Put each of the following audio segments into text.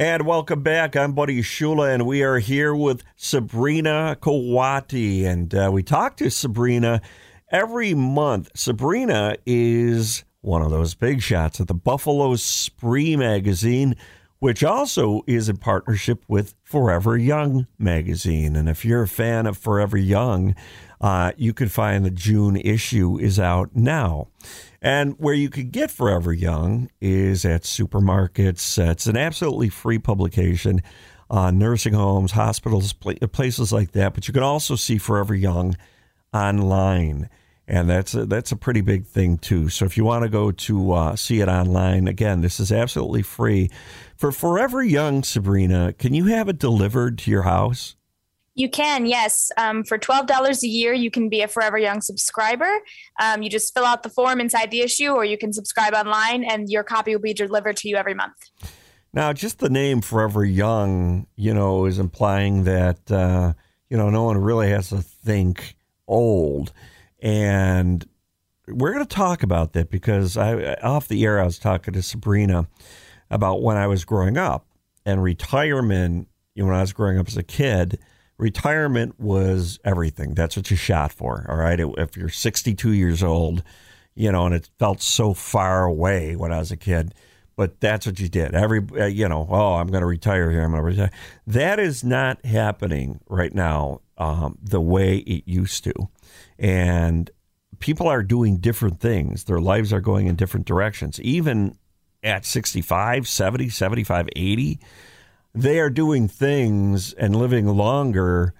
And welcome back. I'm Buddy Shula, and we are here with Sabrina Kawati. And uh, we talk to Sabrina every month. Sabrina is one of those big shots at the Buffalo Spree magazine, which also is in partnership with Forever Young magazine. And if you're a fan of Forever Young, uh, you can find the June issue is out now. And where you can get Forever Young is at supermarkets. It's an absolutely free publication, uh, nursing homes, hospitals, places like that. But you can also see Forever Young online. And that's a, that's a pretty big thing too. So if you want to go to uh, see it online, again, this is absolutely free. For Forever Young, Sabrina, can you have it delivered to your house? You can, yes. Um, for $12 a year, you can be a Forever Young subscriber. Um, you just fill out the form inside the issue, or you can subscribe online, and your copy will be delivered to you every month. Now, just the name Forever Young, you know, is implying that, uh, you know, no one really has to think old. And we're going to talk about that because I, off the air, I was talking to Sabrina about when I was growing up and retirement, you know, when I was growing up as a kid retirement was everything. That's what you shot for. All right. If you're 62 years old, you know, and it felt so far away when I was a kid, but that's what you did. Every, uh, you know, oh, I'm going to retire here. I'm going to retire. That is not happening right now um, the way it used to. And people are doing different things. Their lives are going in different directions. Even at 65, 70, 75, 80, they are doing things and living longer,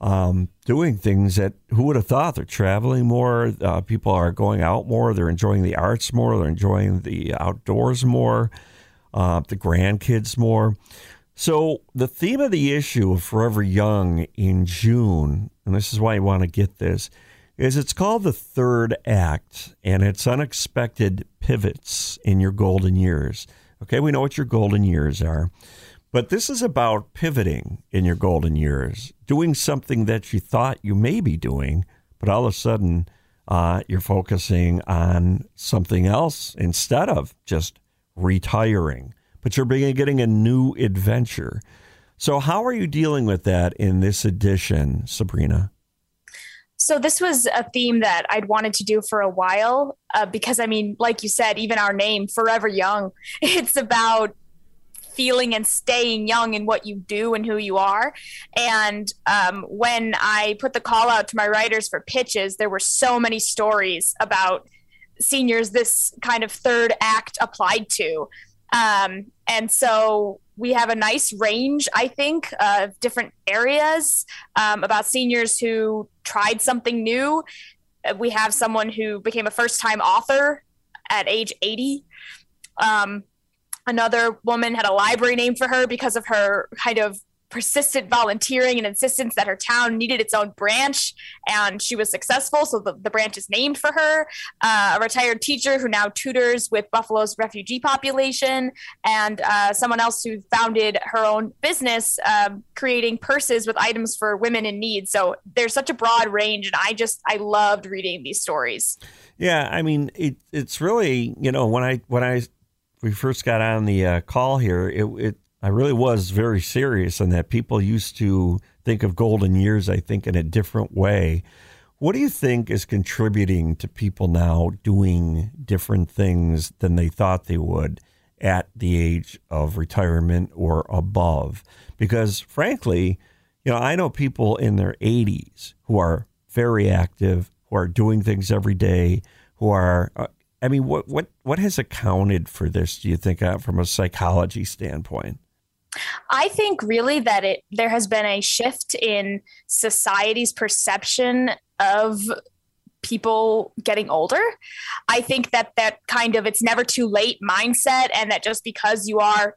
um, doing things that who would have thought they're traveling more. Uh, people are going out more. They're enjoying the arts more. They're enjoying the outdoors more. Uh, the grandkids more. So the theme of the issue of Forever Young in June, and this is why you want to get this, is it's called the third act, and it's unexpected pivots in your golden years. Okay, we know what your golden years are. But this is about pivoting in your golden years, doing something that you thought you may be doing, but all of a sudden uh, you're focusing on something else instead of just retiring. But you're getting a new adventure. So, how are you dealing with that in this edition, Sabrina? So this was a theme that I'd wanted to do for a while uh, because I mean, like you said, even our name, Forever Young, it's about feeling and staying young in what you do and who you are. And um, when I put the call out to my writers for pitches, there were so many stories about seniors this kind of third act applied to. Um, and so we have a nice range, I think, of different areas um, about seniors who tried something new. We have someone who became a first time author at age 80. Um, Another woman had a library named for her because of her kind of persistent volunteering and insistence that her town needed its own branch and she was successful so the, the branch is named for her. Uh, a retired teacher who now tutors with buffalo's refugee population and uh, someone else who founded her own business um, creating purses with items for women in need. So there's such a broad range and i just i loved reading these stories. Yeah i mean it, it's really you know when i when i we first got on the uh, call here, it, it I really was very serious in that people used to think of golden years, I think, in a different way. What do you think is contributing to people now doing different things than they thought they would at the age of retirement or above? Because frankly, you know, I know people in their 80s who are very active, who are doing things every day, who are uh, I mean, what what what has accounted for this? Do you think, uh, from a psychology standpoint? I think really that it there has been a shift in society's perception of people getting older. I think that that kind of it's never too late mindset and that just because you are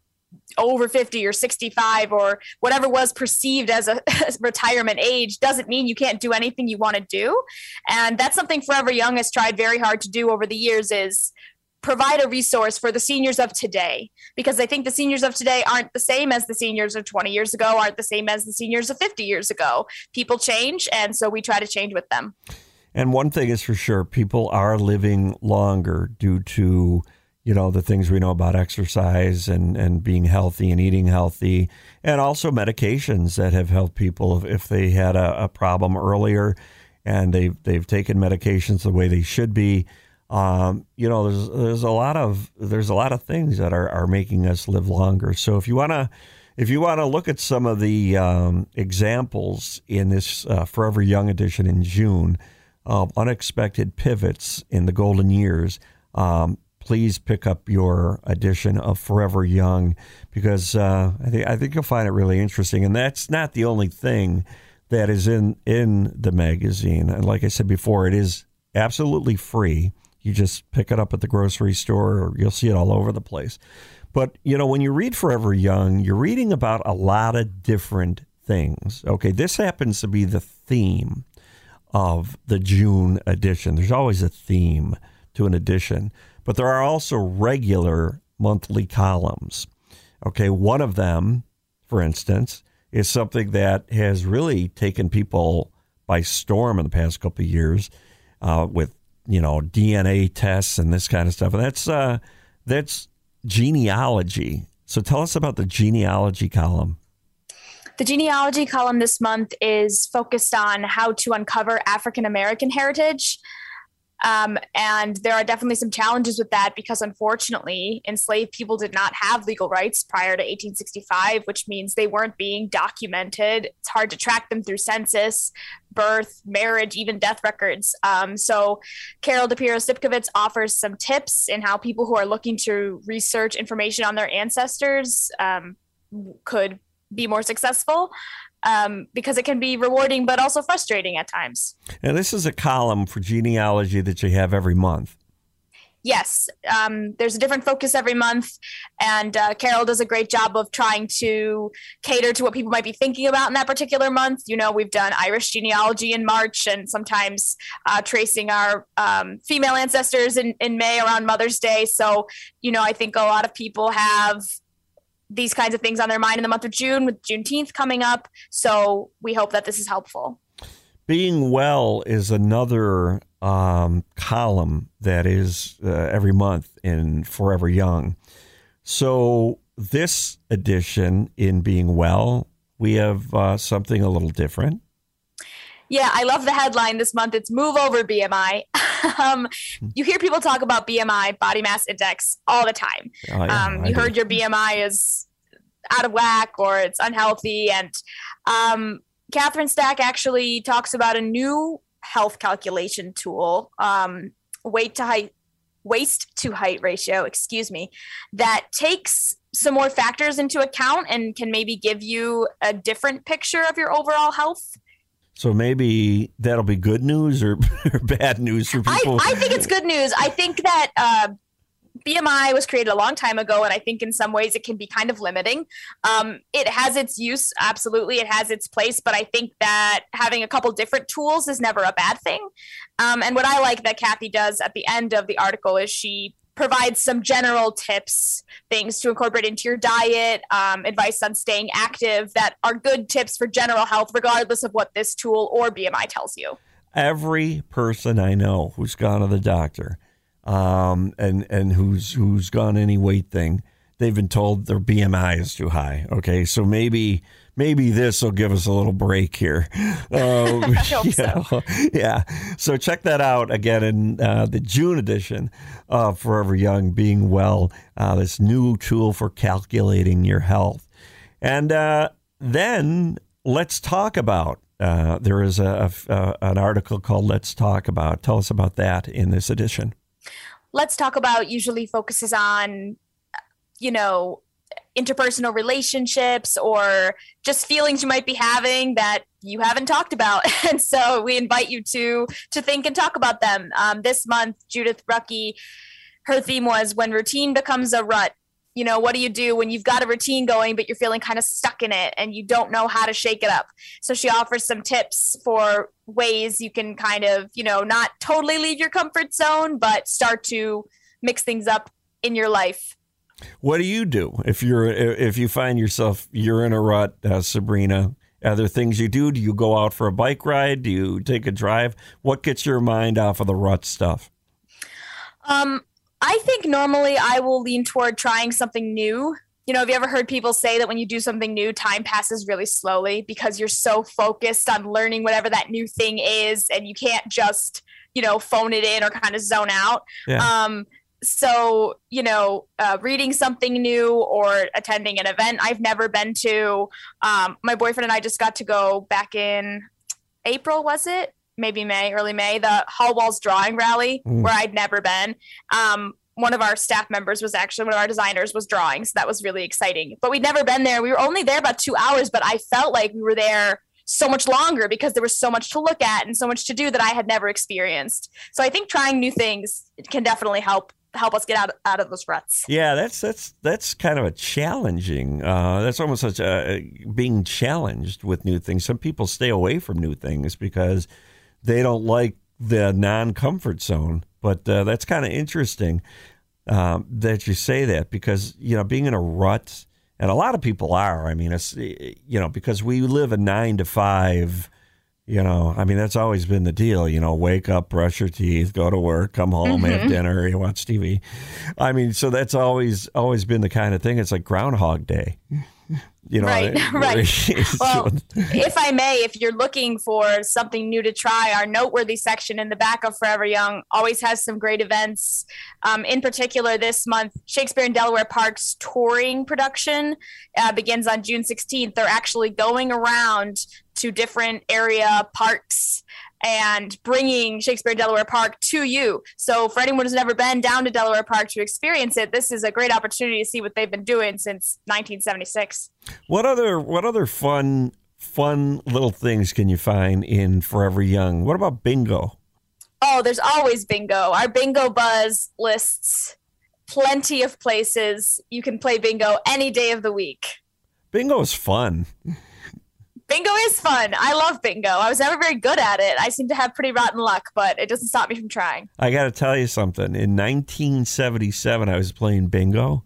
over 50 or 65 or whatever was perceived as a retirement age doesn't mean you can't do anything you want to do and that's something forever young has tried very hard to do over the years is provide a resource for the seniors of today because I think the seniors of today aren't the same as the seniors of 20 years ago, aren't the same as the seniors of 50 years ago. People change, and so we try to change with them. And one thing is for sure people are living longer due to you know the things we know about exercise and and being healthy and eating healthy and also medications that have helped people if, they had a, a, problem earlier and they've they've taken medications the way they should be um, you know there's there's a lot of there's a lot of things that are, are making us live longer so if you want to if you want to look at some of the um, examples in this uh, forever young edition in june of unexpected pivots in the golden years um, please pick up your edition of Forever Young because uh, I think I think you'll find it really interesting. And that's not the only thing that is in in the magazine. And like I said before, it is absolutely free. You just pick it up at the grocery store, or you'll see it all over the place. But you know, when you read Forever Young, you're reading about a lot of different things. Okay, this happens to be the theme of the June edition. There's always a theme to an edition. But there are also regular monthly columns. Okay, one of them, for instance, is something that has really taken people by storm in the past couple of years uh, with you know DNA tests and this kind of stuff. And that's uh, that's genealogy. So tell us about the genealogy column. The genealogy column this month is focused on how to uncover African American heritage. Um, and there are definitely some challenges with that because, unfortunately, enslaved people did not have legal rights prior to 1865, which means they weren't being documented. It's hard to track them through census, birth, marriage, even death records. Um, so, Carol DePiero Stipkovitz offers some tips in how people who are looking to research information on their ancestors um, could be more successful um, because it can be rewarding but also frustrating at times. And this is a column for genealogy that you have every month. Yes, um, there's a different focus every month, and uh, Carol does a great job of trying to cater to what people might be thinking about in that particular month. You know, we've done Irish genealogy in March, and sometimes uh, tracing our um, female ancestors in, in May around Mother's Day. So, you know, I think a lot of people have these kinds of things on their mind in the month of June with Juneteenth coming up. So we hope that this is helpful. Being well is another um, column that is uh, every month in Forever Young. So this edition in Being Well, we have uh, something a little different. Yeah, I love the headline this month. It's Move Over BMI. um, you hear people talk about BMI, body mass index, all the time. Oh, yeah, um, you heard your BMI is out of whack or it's unhealthy. And um, Catherine Stack actually talks about a new health calculation tool, um, weight to height, waist to height ratio, excuse me, that takes some more factors into account and can maybe give you a different picture of your overall health. So maybe that'll be good news or, or bad news for people. I, I, think it's good news. I think that uh, BMI was created a long time ago, and I think in some ways it can be kind of limiting. Um, it has its use, absolutely, it has its place, but I think that having a couple different tools is never a bad thing. Um, and what I like that Kathy does at the end of the article is she provides some general tips, things to incorporate into your diet, um, advice on staying active that are good tips for general health, regardless of what this tool or BMI tells you. Every person I know who's gone to the doctor um, and and who's who's gone any weight thing, they've been told their BMI is too high. Okay, so maybe maybe this will give us a little break here. Uh, I hope so. yeah. So check that out again in uh, the June edition of Forever Young Being Well, uh, this new tool for calculating your health. And uh, then let's talk about. Uh, there is a, a, an article called Let's Talk About. Tell us about that in this edition. Let's Talk About usually focuses on, you know, interpersonal relationships or just feelings you might be having that you haven't talked about. And so we invite you to to think and talk about them. Um, this month judith ruckey her theme was when routine becomes a rut you know what do you do when you've got a routine going but you're feeling kind of stuck in it and you don't know how to shake it up so she offers some tips for ways you can kind of you know not totally leave your comfort zone but start to mix things up in your life what do you do if you're if you find yourself you're in a rut, uh, Sabrina? Are there things you do? Do you go out for a bike ride? Do you take a drive? What gets your mind off of the rut stuff? Um, I think normally I will lean toward trying something new. You know, have you ever heard people say that when you do something new, time passes really slowly because you're so focused on learning whatever that new thing is, and you can't just, you know, phone it in or kind of zone out. Yeah. Um, so you know uh, reading something new or attending an event i've never been to um, my boyfriend and i just got to go back in april was it maybe may early may the Hallwalls drawing rally mm. where i'd never been um, one of our staff members was actually one of our designers was drawing so that was really exciting but we'd never been there we were only there about two hours but i felt like we were there so much longer because there was so much to look at and so much to do that I had never experienced. So I think trying new things can definitely help help us get out out of those ruts. Yeah, that's that's that's kind of a challenging. Uh, that's almost such a being challenged with new things. Some people stay away from new things because they don't like the non-comfort zone. But uh, that's kind of interesting um, that you say that because you know being in a rut, and a lot of people are. I mean, it's you know because we live a nine to five you know, I mean, that's always been the deal. You know, wake up, brush your teeth, go to work, come home, mm-hmm. have dinner, you watch TV. I mean, so that's always always been the kind of thing. It's like Groundhog Day. You know, right, right. well, if I may, if you're looking for something new to try, our noteworthy section in the back of Forever Young always has some great events. Um, in particular, this month, Shakespeare in Delaware Park's touring production uh, begins on June 16th. They're actually going around to different area parks and bringing Shakespeare Delaware Park to you. So, for anyone who's never been down to Delaware Park to experience it, this is a great opportunity to see what they've been doing since 1976. What other what other fun fun little things can you find in Forever Young? What about bingo? Oh, there's always bingo. Our bingo buzz lists plenty of places you can play bingo any day of the week. Bingo is fun. Bingo is fun. I love bingo. I was never very good at it. I seem to have pretty rotten luck, but it doesn't stop me from trying. I got to tell you something. In 1977, I was playing bingo,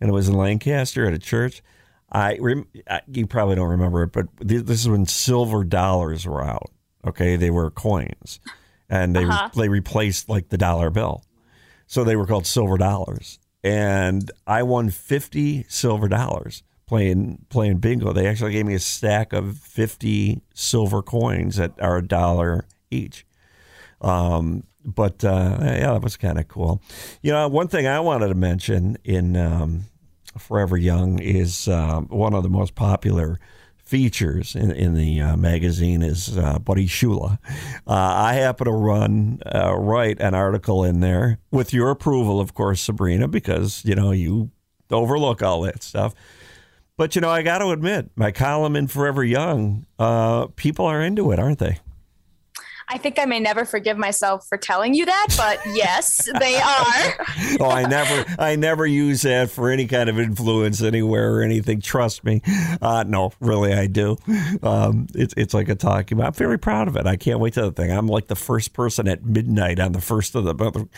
and it was in Lancaster at a church. I, you probably don't remember it, but this is when silver dollars were out. Okay, they were coins, and they uh-huh. they replaced like the dollar bill, so they were called silver dollars. And I won fifty silver dollars playing playing bingo. They actually gave me a stack of fifty silver coins that are a dollar each. Um, but uh, yeah, that was kind of cool. You know, one thing I wanted to mention in um, Forever Young is uh, one of the most popular features in, in the uh, magazine is uh, Buddy Shula. Uh, I happen to run uh, write an article in there with your approval, of course, Sabrina, because you know you overlook all that stuff. But you know, I got to admit, my column in Forever Young, uh, people are into it, aren't they? I think I may never forgive myself for telling you that, but yes, they are. oh, I never, I never use that for any kind of influence anywhere or anything. Trust me. Uh, no, really, I do. Um, it's it's like a talking. I'm very proud of it. I can't wait to the thing. I'm like the first person at midnight on the first of the,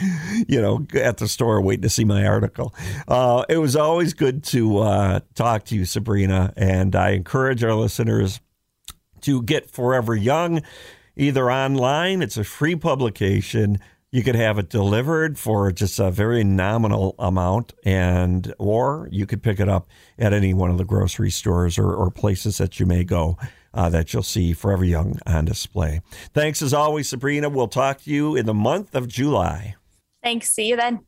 you know, at the store waiting to see my article. Uh, it was always good to uh, talk to you, Sabrina, and I encourage our listeners to get Forever Young either online, it's a free publication. You could have it delivered for just a very nominal amount, and or you could pick it up at any one of the grocery stores or, or places that you may go uh, that you'll see Forever Young on display. Thanks as always, Sabrina. We'll talk to you in the month of July. Thanks. See you then.